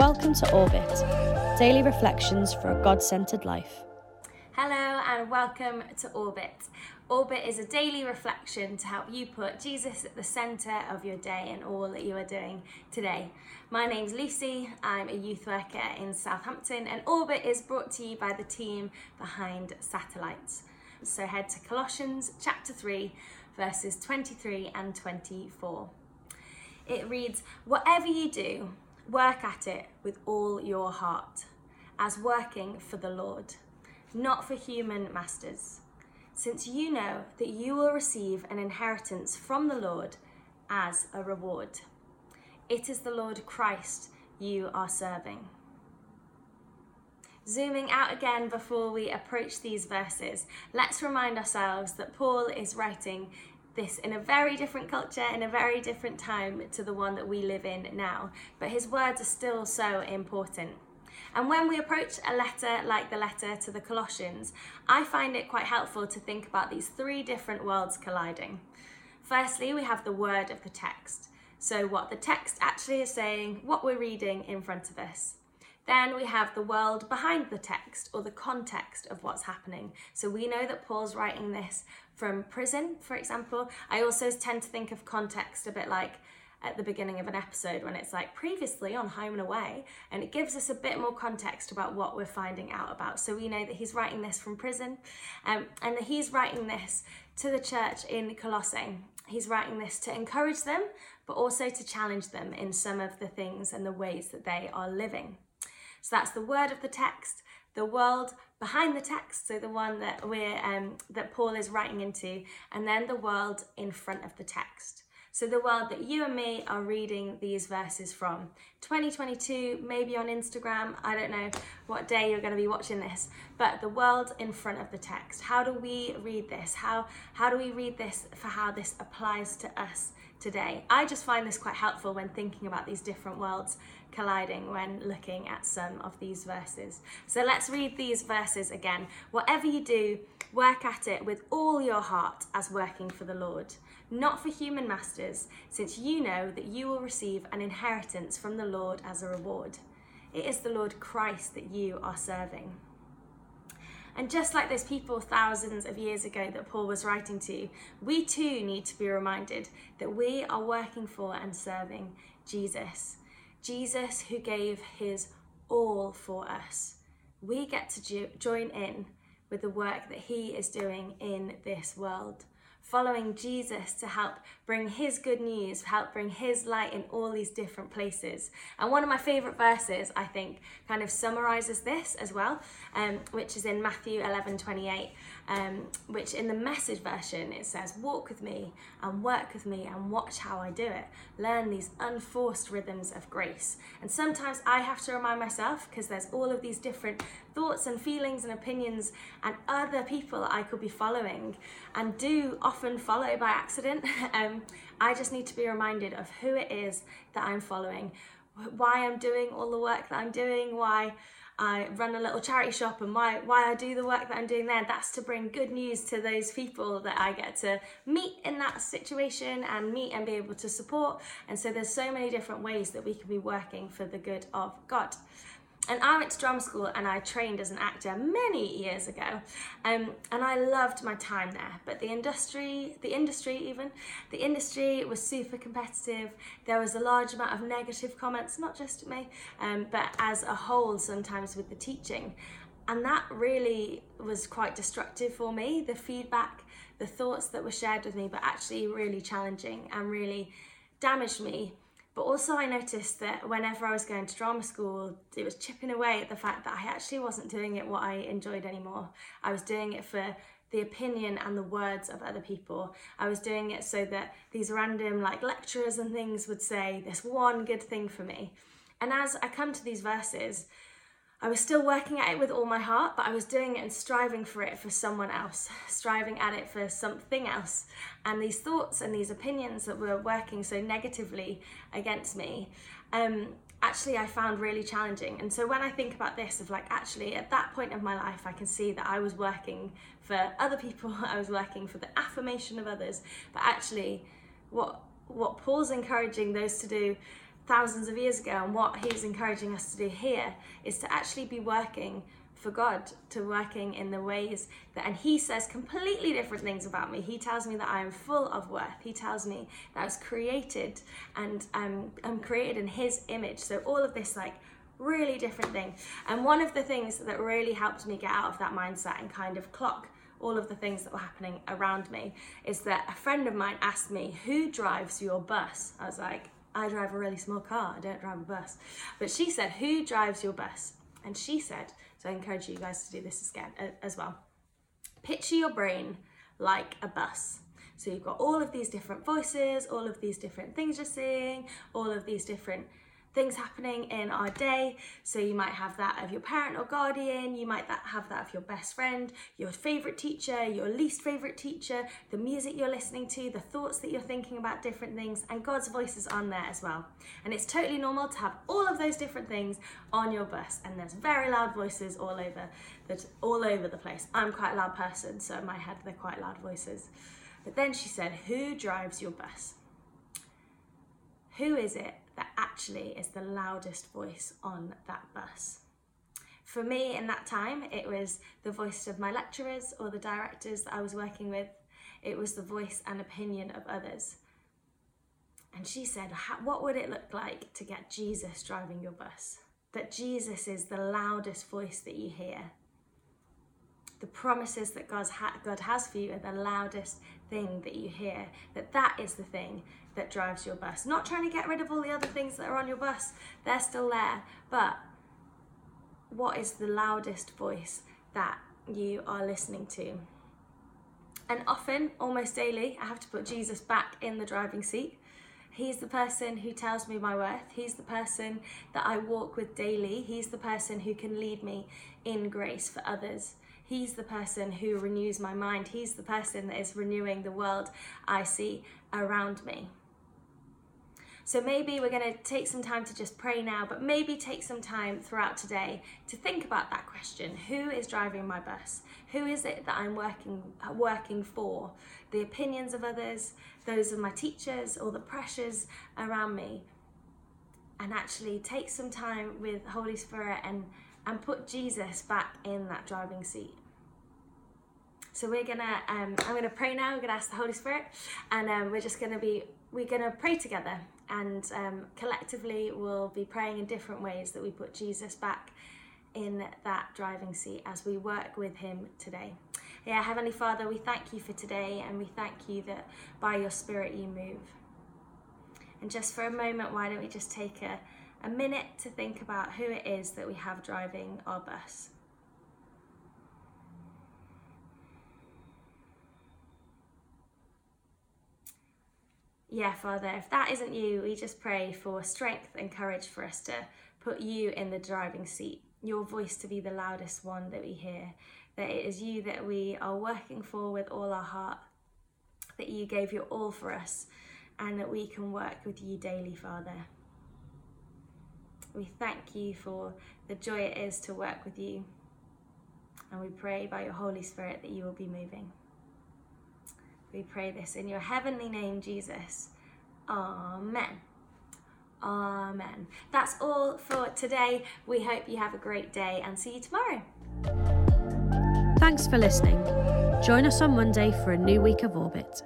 Welcome to Orbit, daily reflections for a God centered life. Hello and welcome to Orbit. Orbit is a daily reflection to help you put Jesus at the centre of your day and all that you are doing today. My name's Lucy, I'm a youth worker in Southampton, and Orbit is brought to you by the team behind Satellites. So head to Colossians chapter 3, verses 23 and 24. It reads, Whatever you do, Work at it with all your heart, as working for the Lord, not for human masters, since you know that you will receive an inheritance from the Lord as a reward. It is the Lord Christ you are serving. Zooming out again before we approach these verses, let's remind ourselves that Paul is writing this in a very different culture, in a very different time to the one that we live in now. But his words are still so important. And when we approach a letter like the letter to the Colossians, I find it quite helpful to think about these three different worlds colliding. Firstly, we have the word of the text. So, what the text actually is saying, what we're reading in front of us. Then we have the world behind the text or the context of what's happening. So we know that Paul's writing this from prison, for example. I also tend to think of context a bit like at the beginning of an episode when it's like previously on Home and Away, and it gives us a bit more context about what we're finding out about. So we know that he's writing this from prison, um, and that he's writing this to the church in Colossae. He's writing this to encourage them, but also to challenge them in some of the things and the ways that they are living. So that's the word of the text, the world behind the text, so the one that we're um, that Paul is writing into, and then the world in front of the text. So the world that you and me are reading these verses from. 2022, maybe on Instagram, I don't know what day you're going to be watching this, but the world in front of the text. How do we read this? How how do we read this for how this applies to us today? I just find this quite helpful when thinking about these different worlds colliding when looking at some of these verses. So let's read these verses again. Whatever you do, work at it with all your heart as working for the Lord, not for human masters, since you know that you will receive an inheritance from the Lord as a reward. It is the Lord Christ that you are serving. And just like those people thousands of years ago that Paul was writing to, we too need to be reminded that we are working for and serving Jesus. Jesus who gave his all for us. We get to jo- join in with the work that he is doing in this world following Jesus to help bring his good news, help bring his light in all these different places. And one of my favorite verses, I think, kind of summarizes this as well, um, which is in Matthew 11 28, um, which in the message version it says, Walk with me and work with me and watch how I do it. Learn these unforced rhythms of grace. And sometimes I have to remind myself because there's all of these different thoughts and feelings and opinions and other people I could be following and do often follow by accident. um, I just need to be reminded of who it is that I'm following, why I'm doing all the work that I'm doing, why I run a little charity shop and why why I do the work that I'm doing there. That's to bring good news to those people that I get to meet in that situation and meet and be able to support. And so there's so many different ways that we can be working for the good of God. And I went to drama school and I trained as an actor many years ago. Um, and I loved my time there. But the industry, the industry even, the industry was super competitive. There was a large amount of negative comments, not just at me, um, but as a whole sometimes with the teaching. And that really was quite destructive for me. The feedback, the thoughts that were shared with me, but actually really challenging and really damaged me but also, I noticed that whenever I was going to drama school, it was chipping away at the fact that I actually wasn't doing it what I enjoyed anymore. I was doing it for the opinion and the words of other people. I was doing it so that these random like lecturers and things would say this one good thing for me. And as I come to these verses, I was still working at it with all my heart, but I was doing it and striving for it for someone else, striving at it for something else. And these thoughts and these opinions that were working so negatively against me, um, actually, I found really challenging. And so when I think about this, of like, actually, at that point of my life, I can see that I was working for other people, I was working for the affirmation of others, but actually, what what Paul's encouraging those to do thousands of years ago. And what he's encouraging us to do here is to actually be working for God, to working in the ways that, and he says completely different things about me. He tells me that I am full of worth. He tells me that I was created and um, I'm created in his image. So all of this, like, really different thing. And one of the things that really helped me get out of that mindset and kind of clock all of the things that were happening around me is that a friend of mine asked me, Who drives your bus? I was like, I drive a really small car, I don't drive a bus. But she said, Who drives your bus? And she said, So I encourage you guys to do this again uh, as well. Picture your brain like a bus. So you've got all of these different voices, all of these different things you're seeing, all of these different things happening in our day. So you might have that of your parent or guardian, you might have that of your best friend, your favorite teacher, your least favorite teacher, the music you're listening to, the thoughts that you're thinking about different things, and God's voice is on there as well. And it's totally normal to have all of those different things on your bus, and there's very loud voices all over that all over the place. I'm quite a loud person, so in my head they're quite loud voices. But then she said, Who drives your bus? Who is it that actually is the loudest voice on that bus. For me, in that time, it was the voice of my lecturers or the directors that I was working with. It was the voice and opinion of others. And she said, What would it look like to get Jesus driving your bus? That Jesus is the loudest voice that you hear. The promises that God has for you are the loudest thing that you hear. That that is the thing that drives your bus. Not trying to get rid of all the other things that are on your bus, they're still there. But what is the loudest voice that you are listening to? And often, almost daily, I have to put Jesus back in the driving seat. He's the person who tells me my worth. He's the person that I walk with daily. He's the person who can lead me in grace for others. He's the person who renews my mind. He's the person that is renewing the world I see around me. So maybe we're going to take some time to just pray now, but maybe take some time throughout today to think about that question. Who is driving my bus? Who is it that I'm working working for? The opinions of others, those of my teachers, or the pressures around me. And actually take some time with Holy Spirit and and put Jesus back in that driving seat. So we're gonna, um, I'm gonna pray now. We're gonna ask the Holy Spirit, and um, we're just gonna be, we're gonna pray together and um, collectively we'll be praying in different ways that we put Jesus back in that driving seat as we work with him today. Yeah, Heavenly Father, we thank you for today and we thank you that by your Spirit you move. And just for a moment, why don't we just take a, a minute to think about who it is that we have driving our bus? yeah, Father, if that isn't you, we just pray for strength and courage for us to put you in the driving seat, your voice to be the loudest one that we hear, that it is you that we are working for with all our heart, that you gave your all for us, and that we can work with you daily, Father. We thank you for the joy it is to work with you, and we pray by your Holy Spirit that you will be moving. We pray this in your heavenly name, Jesus. Amen. Amen. That's all for today. We hope you have a great day and see you tomorrow. Thanks for listening. Join us on Monday for a new week of Orbit.